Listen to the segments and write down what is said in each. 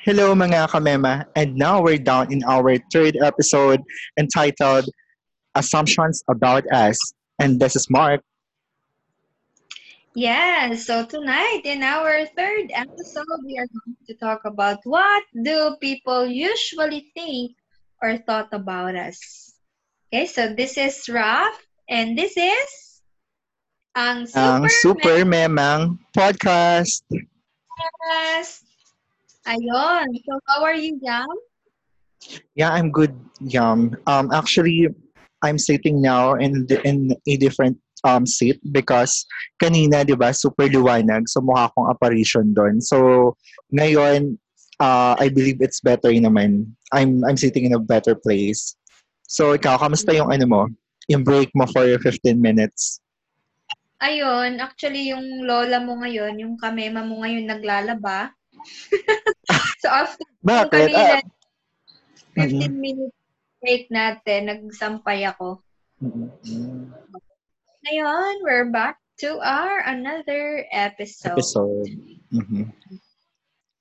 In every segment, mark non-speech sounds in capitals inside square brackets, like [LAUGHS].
Hello mga kamema, and now we're down in our third episode entitled Assumptions About Us. And this is Mark. Yes, so tonight in our third episode, we are going to talk about what do people usually think or thought about us. Okay, so this is Raf, and this is ang Ang Super, Super Memang Podcast. Podcast. Ayun, so how are you, Yam? Yeah, I'm good, Yum. Um, actually, I'm sitting now in the, in a different um seat because kanina, di ba, super liwanag. So, mukha akong apparition doon. So, ngayon, uh, I believe it's better naman. I'm I'm sitting in a better place. So, ikaw, kamusta yung ano mo? Yung break mo for your 15 minutes? Ayun, actually yung lola mo ngayon, yung kamema mo ngayon naglalaba. [LAUGHS] so after Bakit? kanina, Ah, 15 minutes break natin, nagsampay ako. mm-mm. Ngayon, we're back to our another episode. episode. Mhm.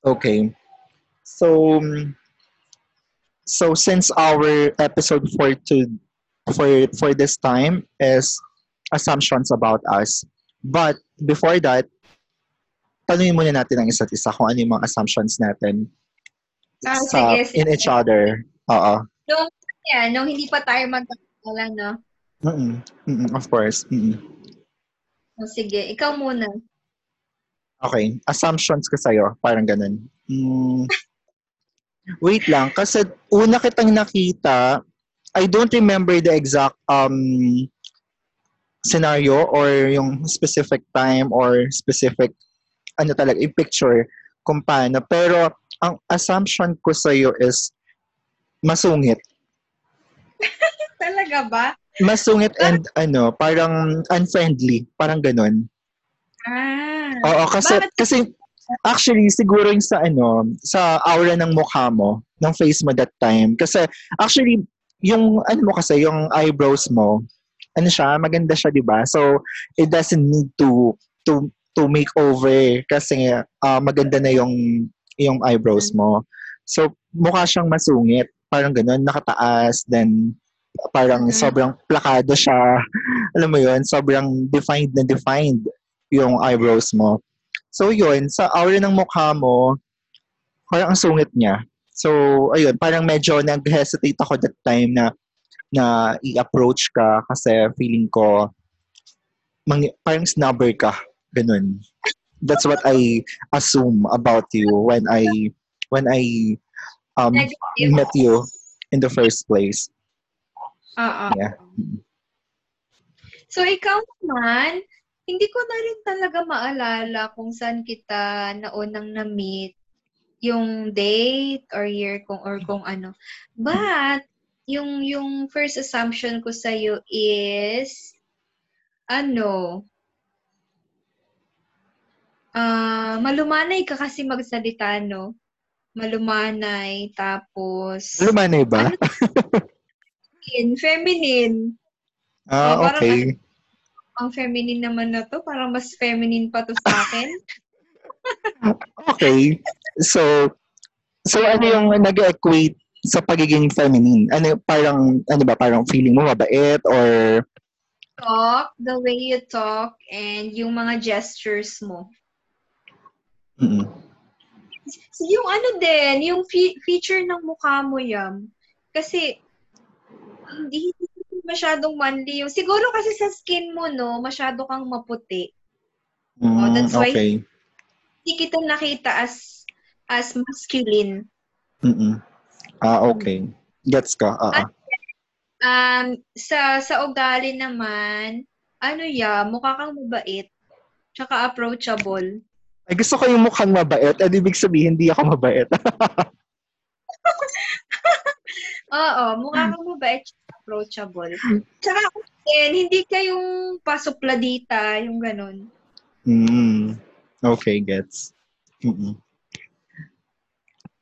Okay. So, um, so since our episode for to for for this time is assumptions about us, but before that, tanungin muna natin ang isa't isa kung ano yung mga assumptions natin Ah, sa sige, sige. in each other. Oo. Nung, yeah, nung hindi pa tayo magkakala, no? Mm-mm. Mm-mm, Of course. Mm-mm. O, sige, ikaw muna. Okay. Assumptions ko sa'yo. Parang ganun. Mm. Wait lang. Kasi una kitang nakita, I don't remember the exact um scenario or yung specific time or specific ano talaga, yung picture kung paano. Pero ang assumption ko sa'yo is masungit. [LAUGHS] Talaga ba? Masungit and ano, parang unfriendly. Parang ganun. Ah. Oo, kasi Bakit? kasi actually siguro yung sa ano, sa aura ng mukha mo, ng face mo that time. Kasi actually yung ano mo kasi yung eyebrows mo, ano siya, maganda siya, 'di ba? So it doesn't need to to to make over kasi ah, maganda na yung yung eyebrows mo. So mukha siyang masungit, parang ganun, nakataas, then parang Mhm. sobrang plakado siya. [LAUGHS] Alam mo 'yun, sobrang defined na defined yung eyebrows mo. So yun, sa aura ng mukha mo, parang ang sungit niya. So ayun, parang medyo nag-hesitate ako that time na na i-approach ka kasi feeling ko mang, parang snubber ka. Ganun. That's what I assume about you when I when I um, met you in the first place. Oo. Yeah. So, ikaw naman, hindi ko na rin talaga maalala kung saan kita naunang na-meet yung date or year kung or kung ano. But, yung yung first assumption ko sa is ano ah malumanay ka kasi magsalita, no? Malumanay, tapos Lumanay ba? Ano? feminine, feminine. Ah, parang okay. Ang feminine naman na to, parang mas feminine pa to sa akin. [LAUGHS] Okay. So, so ano yung nag-equate sa pagiging feminine? Ano parang ano ba parang feeling mo mabait or talk, the way you talk, and yung mga gestures mo. Mm-mm. Yung ano din, yung fe- feature ng mukha mo yan. Kasi, hindi hindi masyadong manly yung, siguro kasi sa skin mo, no, masyado kang maputi. Mm, Oh, that's why- okay. Hindi kita nakita as as masculine. Mm-mm. Ah, okay. Gets ka. Ah, ah. Um, sa sa ugali naman, ano ya, mukha kang mabait, tsaka approachable. Ay, gusto ko yung mukhang mabait. At ibig sabihin, hindi ako mabait. [LAUGHS] Oo, mukha kang mabait, approachable. Tsaka, din, hindi ka yung pasupladita, yung ganun. mm. Okay, gets. Mm-mm.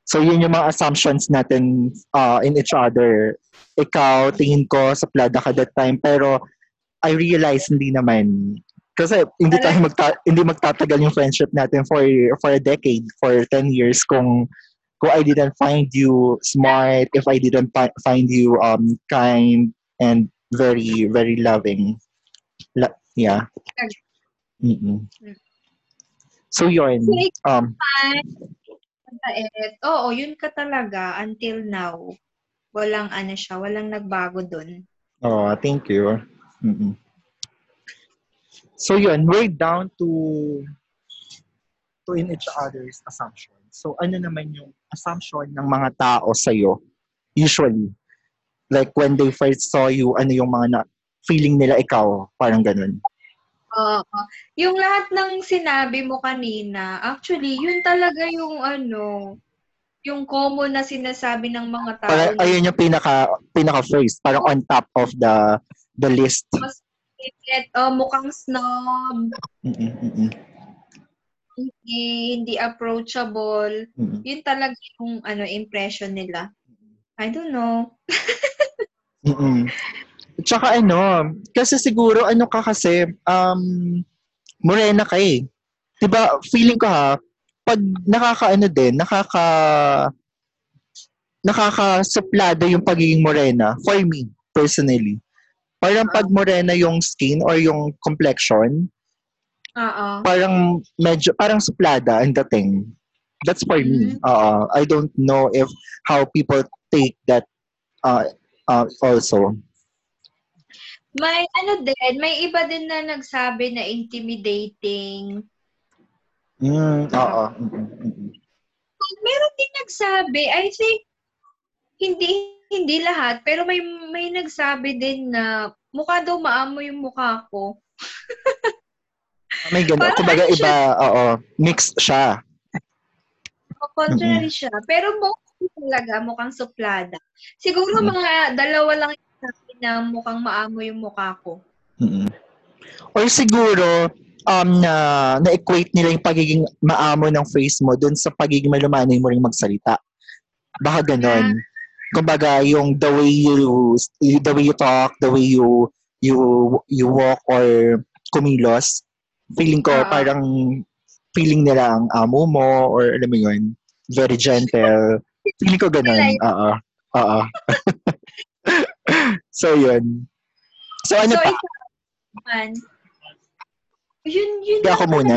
So, yun yung mga assumptions natin uh, in each other. Ikaw, tingin ko, sa plada ka that time. Pero, I realize hindi naman. Kasi hindi tayo magta- hindi magtatagal yung friendship natin for for a decade, for 10 years kung kung I didn't find you smart, if I didn't fi- find you um kind and very very loving. La- yeah. Mm-mm. So yun, um Mabait. Oo, yun ka talaga until now. Walang ano siya, walang nagbago dun. oh, thank you. Mm-mm. So yun, we're down to to in each other's assumptions. So ano naman yung assumption ng mga tao sa usually? Like when they first saw you, ano yung mga na- feeling nila ikaw? Parang ganun. Oo. Yung lahat ng sinabi mo kanina, actually, yun talaga yung ano, yung common na sinasabi ng mga tao. Parang na ayun yung pinaka pinaka first, parang on top of the the list. mas inet, oh, mukhang snob, Mm-mm, mm-mm, hindi, hindi approachable. mm-mm. Yun talaga yung ano, impression nila. I don't know. [LAUGHS] Mm-mm. Tsaka ano, kasi siguro ano ka kasi, um, morena ka eh. Diba, feeling ko ha, pag nakakaano din, nakaka, nakakasuplada yung pagiging morena, for me, personally. Parang pag morena yung skin or yung complexion, Oo. parang medyo, parang suplada ang dating. That's for me. Mhm. Uh, I don't know if how people take that uh, uh, also. May ano din, may iba din na nagsabi na intimidating. Mm, oo. Mm. Meron din nagsabi, I think, hindi hindi lahat, pero may may nagsabi din na mukha daw maamo yung mukha ko. May ganun. Kumbaga ano iba, oo. Mixed siya. Contrary siya. Pero mukhang talaga, mukhang suplada. Siguro Mm. mga dalawa lang na mukhang maamo yung mukha ko. Mm. Or siguro, um, na, na-equate nila yung pagiging maamo ng face mo dun sa pagiging malumanay mo rin magsalita. Baka ganon. Kumbaga, yung the way you, the way you talk, the way you, you, you walk or kumilos, feeling ko Oo. parang feeling nila ang amo mo or alam mo yun, very gentle. Feeling ko. Like- Oo. Oo. So, yun. So, ano so, pa? naman, yun, yun Kaya ako muna.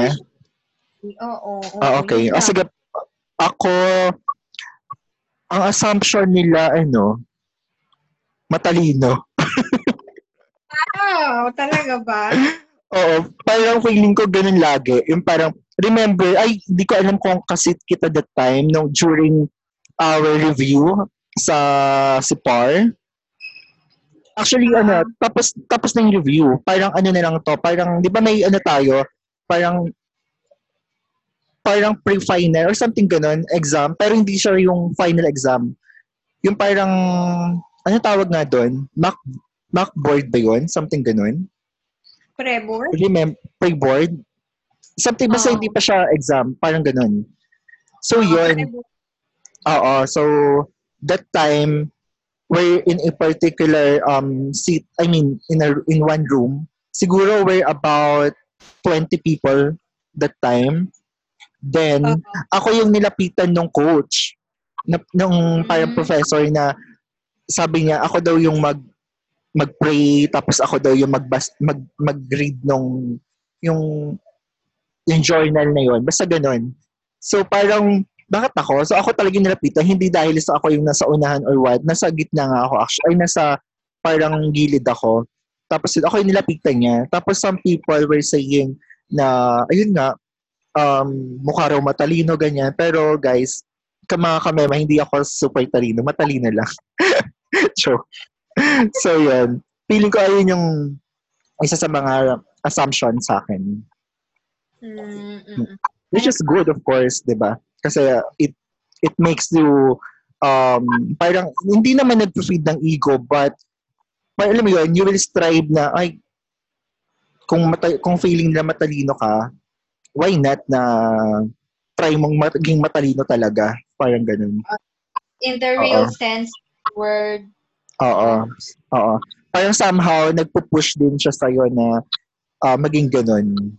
Oo, oo. Ah, okay. Ah, sige. Ako, ang assumption nila, ano, matalino. Wow, talaga ba? [LAUGHS] Oo, parang feeling ko ganun lagi. Yung parang, remember, ay, hindi ko alam kung kasit kita that time, no, during our review sa si Par. Actually, Ah. ano, tapos, tapos na yung review. Parang ano na lang to, parang, di ba may ano tayo, parang, parang pre-final or something ganun, exam, pero hindi siya yung final exam. Yung parang, ano tawag nga doon? Mock, mock board ba yun? Something ganun? Prebor? remember, pre-board. Something, basta Oo. hindi pa siya exam. Parang ganun. So, yun. Oo. So, that time, we're in a particular um seat, I mean, in a in one room. Siguro we're about 20 people that time. Then, Oo. ako yung nilapitan ng coach. Na, nung parang Mm. professor na sabi niya, ako daw yung mag mag-pray, tapos ako daw yung magbas, mag, mag-read nung yung yung journal na yon Basta ganun. So parang, bakit ako? So ako talaga yung nilapitan, hindi dahil sa ako yung nasa unahan or what. Nasa gitna nga ako actually. Ay, nasa parang gilid ako. Tapos ako yung nilapitan niya. Tapos some people were saying na, ayun nga, um, mukha raw matalino, ganyan. Pero guys, ka- mga kamema, hindi ako super talino. Matalino lang. [LAUGHS] True. so, yun. Feeling ko ayun yung isa sa mga assumption sa akin. Mm, mm, mm. Which is good, of course, di ba? Kasi uh, it it makes you um, parang hindi naman nag-feed ng ego, but parang alam mo yun, you will strive na, ay, kung, mata- kung feeling na matalino ka, why not na try mong maging matalino talaga? Parang ganun. In the real Oo. sense word. Oo. Oo. Parang somehow, nagpo-push din siya sa'yo na ah, maging ganun.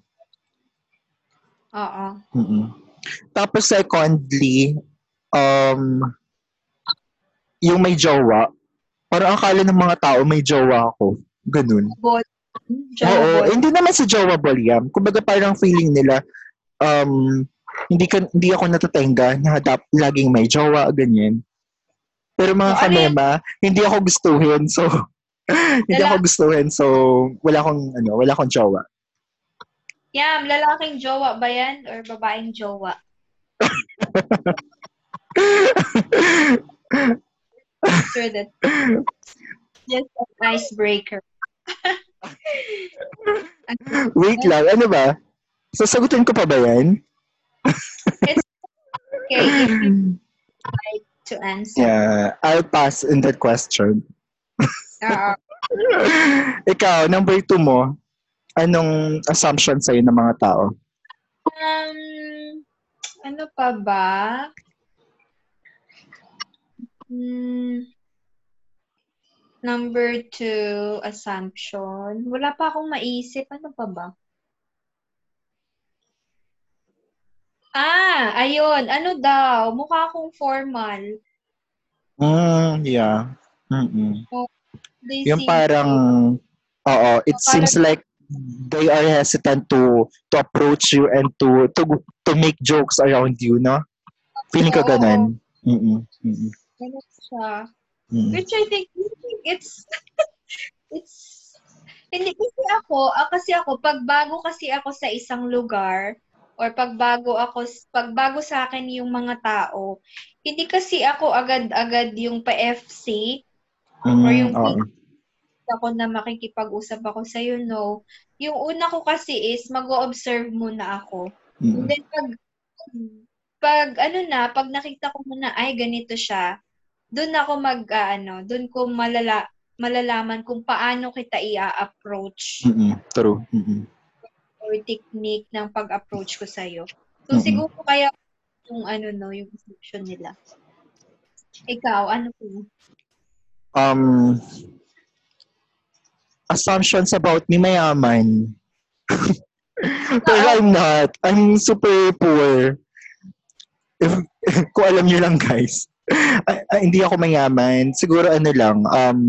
Oo. mm Tapos secondly, um, yung may jowa, parang akala ng mga tao may jowa ako. Ganun. Ball. Oo, Jowa. hindi naman sa jowa ball yan. Kumbaga parang feeling nila, um, hindi ka, hindi ako natatenga na dap, laging may jowa, ganyan. Pero mga So, ano kanema, hindi ako gustuhin. So, [LAUGHS] hindi Lala- ako gustuhin. So, wala akong, ano, wala akong jowa. Yam, lalaking jowa ba yan? Or babaeng jowa? Sure that. Just an icebreaker. [LAUGHS] Wait lang, ano ba? Sasagutin ko pa ba yan? Okay, if you like to answer. Yeah, I'll pass in that question. Oo. [LAUGHS] Ikaw, number two mo, anong assumption sa'yo ng mga tao? Um, ano pa ba? Hmm, number two, assumption. Wala pa akong maisip. Ano pa ba? Ah, ayun. Ano daw? Mukha akong formal. Mm, yeah. Mm-mm. They Yung seem parang, oo, it Parang- seems like they are hesitant to to approach you and to to to make jokes around you, no? Feeling ko ganun. Mm-mm. Mm-mm. Ganun siya. Mm. Which I think, it's, [LAUGHS] it's, hindi kasi ako, ah, kasi ako, pag bago kasi ako sa isang lugar, or pag bago ako, pag bago sa akin yung mga tao, hindi kasi ako agad-agad yung pa-FC, Mm, or yung oo. Ako na makikipag-usap ako sa'yo, no. Yung una ko kasi is, mag-o-observe muna ako. Mm. Then pag pag ano na, pag nakita ko na ay ganito siya, doon ako mag ah, ano, doon ko malala malalaman kung paano kita i-approach Mm-mm. True. Mm-mm. or technique ng pag-approach ko sa iyo. So Mm-mm. siguro kaya yung ano no, yung assumption nila. Ikaw, ano po? Um, assumptions about me mayaman. [LAUGHS] Pero I'm not. I'm super poor. If, [LAUGHS] kung alam niyo lang guys. Ay, [LAUGHS] ay, hindi ako mayaman. Siguro ano lang. Um,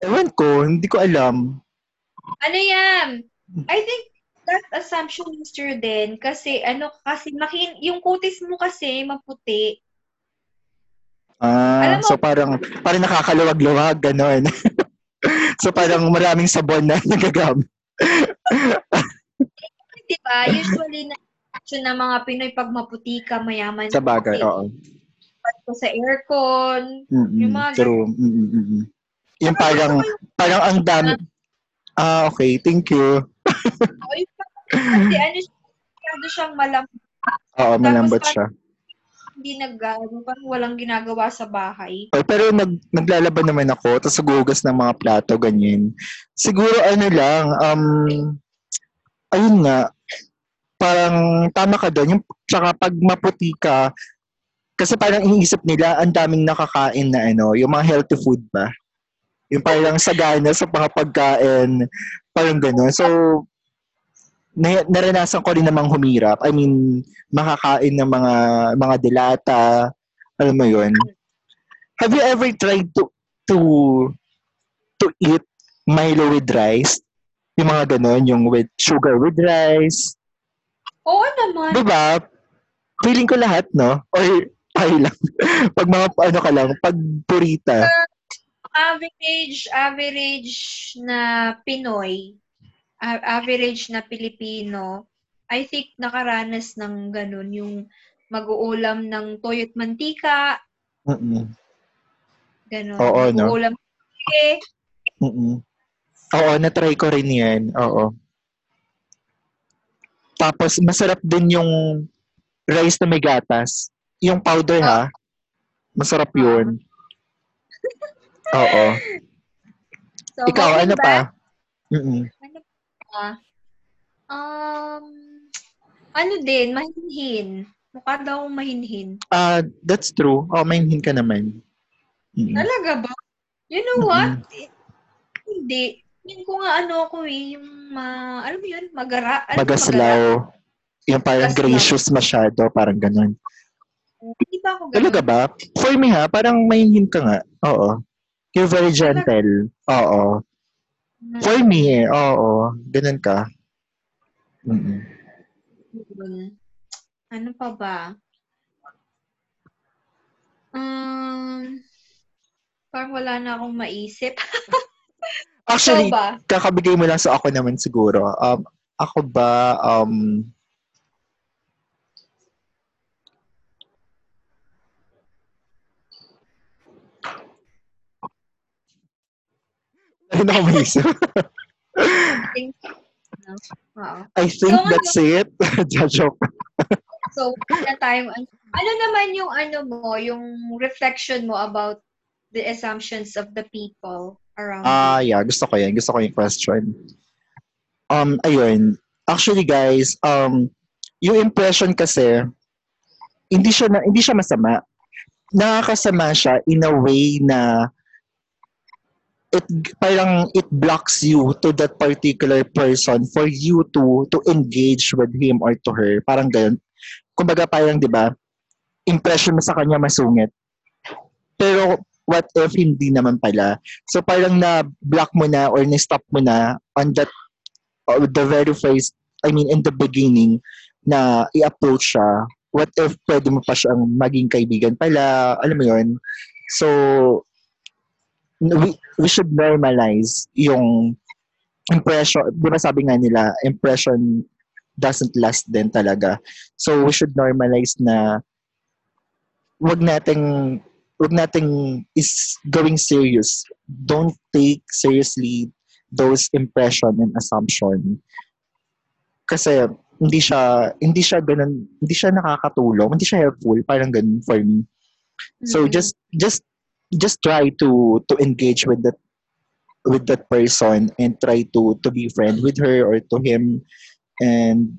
ewan ko. Hindi ko alam. Ano yan? I think that assumption is true din kasi ano kasi makin yung kutis mo kasi maputi. Ah, mo- so parang parang nakakaluwag-luwag ganon. So parang maraming sabon na [LAUGHS] nagagamit. Di ba? Usually na assumption ng mga Pinoy pag maputi ka, mayaman Sa bagay, oo. Pag sa aircon. Mm-mm, Yung mga true. Mm-mm. Yung parang parang ang dami. Ah, okay. Thank you. O, yung kasi ano siya, siyang malambot. Oo, malambot siya. Hindi nag, parang walang ginagawa sa bahay. Oh, pero nag, naglalaban naman ako, tapos nagugas ng mga plato, ganyan. Siguro ano lang, um, ayun nga, parang tama ka doon. Yung, tsaka pag maputi ka, kasi parang iniisip nila, ang daming nakakain na ano, yung mga healthy food ba? Yung parang sagana sa mga pagkain, parang gano'n. So, na, naranasan ko rin namang humirap. I mean, makakain ng mga mga dilata, alam mo yun. Have you ever tried to to to eat Milo with rice? Yung mga ganon, yung with sugar with rice. Oo naman. Di ba? Feeling ko lahat, no? Or tayo lang. [LAUGHS] pag mga ano ka lang, pag purita. Average, average na Pinoy, a- average na Pilipino, I think nakaranas ng ganun, yung mag-uulam ng toyo't mantika, Mm-mm. ganun. Oo, no? Mag-uulam ng kape. Mm-mm. Oo, na-try ko rin yan. Oo. Tapos, masarap din yung rice na may gatas. Yung powder, ha? Masarap yun. Oo. [LAUGHS] So, Ikaw, ano back, pa? Mm-mm. Ah, Um, ano din, mahinhin. Mukha daw mahinhin. Ah, that's true. Oh, mainhin ka naman. Mm-mm. Talaga ba? You know what? Hindi. Yun ko nga ano ako eh, yung ma, alam mo yun, magara. Alam mo, magara? Magaslaw. Yung parang Magaslaw. gracious masyado, parang ganun. Hindi ba ako ganun? Talaga ba? For me ha, parang may hint ka nga. Oo. You're very gentle. Oo. Mm, For me eh, oo. Ganun ka. Mm-mm. Ano pa ba? Um, parang wala na akong maisip. [LAUGHS] Actually, ba? kakabigay mo lang sa ako naman siguro. Um, ako ba, um, Ano ako maisip? No? [LAUGHS] I think So, ano- that's it. [LAUGHS] Joke. So, na tayong, ano ano naman yung ano mo, yung reflection mo about the assumptions of the people around Ah, you? yeah. Gusto ko yan. Gusto ko yung question. Um, ayun. Actually, guys, um, yung impression kasi, hindi siya, na, hindi siya masama. Nakakasama siya in a way na it parang it blocks you to that particular person for you to to engage with him or to her. Parang ganun. Kumbaga parang 'di ba? Impression mo sa kanya masungit. Pero what if hindi naman pala? So parang na block mo na or na stop mo na on that uh, the very first I mean in the beginning na i-approach siya. What if pwede mo pa siyang maging kaibigan pala? Alam mo 'yon? So we, we should normalize yung impression, di ba sabi nga nila, impression doesn't last din talaga. So we should normalize na wag nating wag nating is going serious. Don't take seriously those impression and assumption. Kasi hindi siya hindi siya ganun, hindi siya nakakatulong, hindi siya helpful, parang ganun for me. So Mm. just just just try to to engage with that with that person and try to to be friend with her or to him and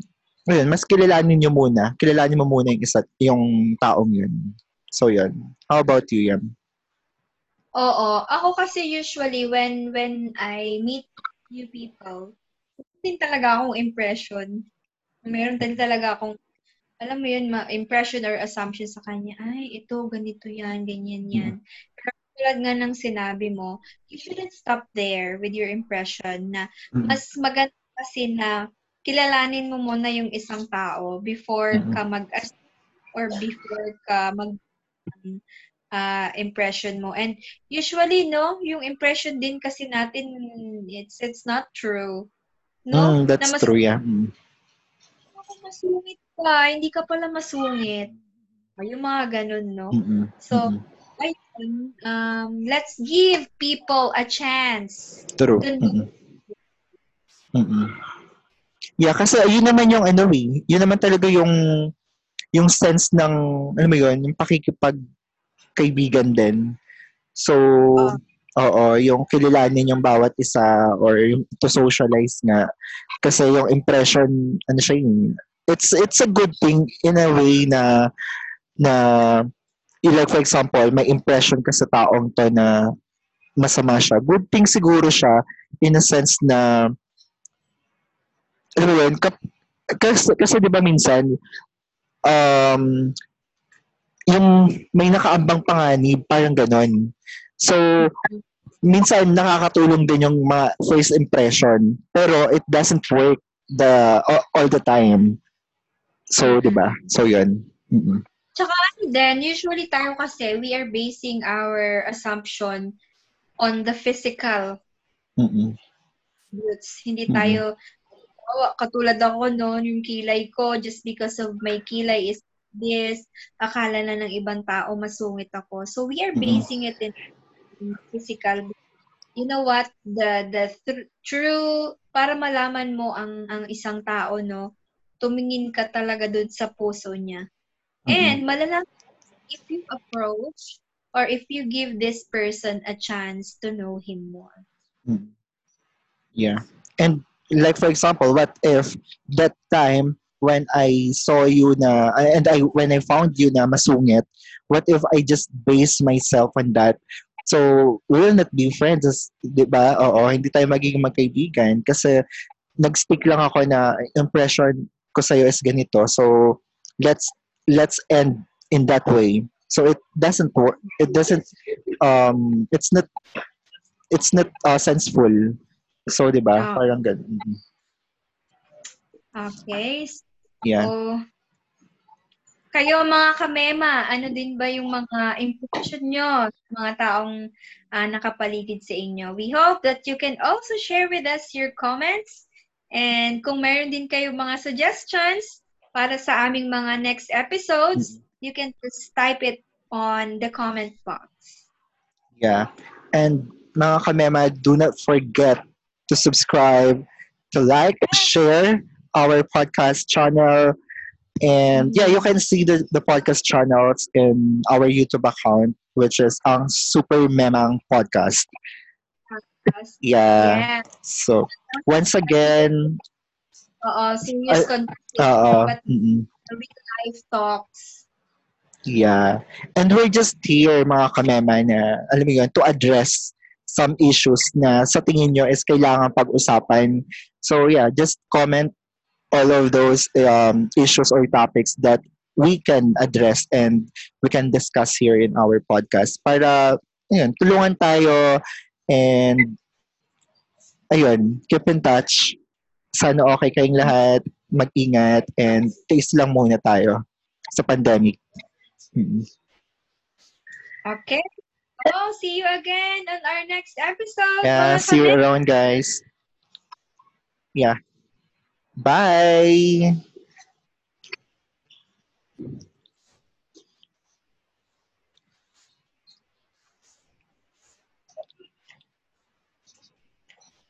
ayun, mas kilalanin niyo muna. Kilalanin mo muna yung isa yung taong yun. So yun. How about you, Yam? Oo. Ako kasi usually when when I meet new people, din talaga akong impression. Meron din talaga akong, alam mo yun, ma- impression or assumption sa kanya. Ay, ito, ganito yan, ganyan yan. Pero tulad nga ng sinabi mo, you shouldn't stop there with your impression na Mm. mas maganda kasi na kilalanin mo muna yung isang tao before Mhm. ka mag or before ka mag ah, impression mo. And usually, no, yung impression din kasi natin, it's it's not true. No? Mm, that's na mas, true, yeah. Mm. Masungit ka, hindi ka pala masungit. Yung mga ganun, no? Mm-mm. So, Mm-mm. ayun, um, let's give people a chance. True. Mm-mm. Yeah, kasi yun naman yung ano eh, yun naman talaga yung yung sense ng, ano mo yun, yung pakikipag kaibigan din. So, oo, yung kilalanin yung bawat isa or yung to socialize nga. Kasi yung impression, ano siya yun, it's, it's a good thing in a way na, na, like for example, may impression ka sa taong to na masama siya. Good thing siguro siya in a sense na, alam mo yun, kap, kasi, kasi di ba minsan, um, yung may nakaambang panganib, parang ganon. So, minsan nakakatulong din yung mga first impression, pero it doesn't work the all, all the time. So, di ba? So, yun. Mm-mm. Tsaka ano din, usually tayo kasi, we are basing our assumption on the physical roots. Hindi tayo, oh, katulad ako no, yung kilay ko, just because of my kilay is this, akala na ng ibang tao masungit ako. So we are basing it in, physical. You know what? The the thr- true para malaman mo ang ang isang tao no, tumingin ka talaga dun sa puso niya. Mhm. And malalaman if you approach or if you give this person a chance to know him more. Mm. Yeah. And like for example, what if that time when I saw you na and I when I found you na masungit, what if I just base myself on that? So, we will not be friends, di ba? Oo, hindi tayo magiging magkaibigan kasi nag-stick lang ako na impression ko sa'yo is ganito. So, let's let's end in that way. So it doesn't work. It doesn't. Um, it's not. It's not uh, senseful. So, di ba? Oh. Parang ganun. Okay. Yeah. So, kayo mga kamema, ano din ba yung mga impression nyo sa mga taong ah, nakapaligid sa inyo? We hope that you can also share with us your comments and kung meron din kayo mga suggestions para sa aming mga next episodes, you can just type it on the comment box. Yeah. And mga kamema, do not forget to subscribe, to like, share our podcast channel. And yeah, you can see the, the podcast channels in our YouTube account, which is ang Super Memang Podcast. Yes. Yeah. Yeah. So, once again, Oo, serious Ay, conversation, uh, but mm real life talks. Yeah. And we're just here, mga kamema, na, alam mo yun, to address some issues na sa tingin nyo is kailangan pag-usapan. So yeah, just comment all of those um, issues or topics that we can address and we can discuss here in our podcast para ayun, tulungan tayo And, ayun, keep in touch. Sana okay kayong lahat. Mag-ingat. And taste lang muna tayo sa pandemic. Hmm. Okay. Oh, see you again on our next episode. Yeah, see you around, guys. Yeah. Bye.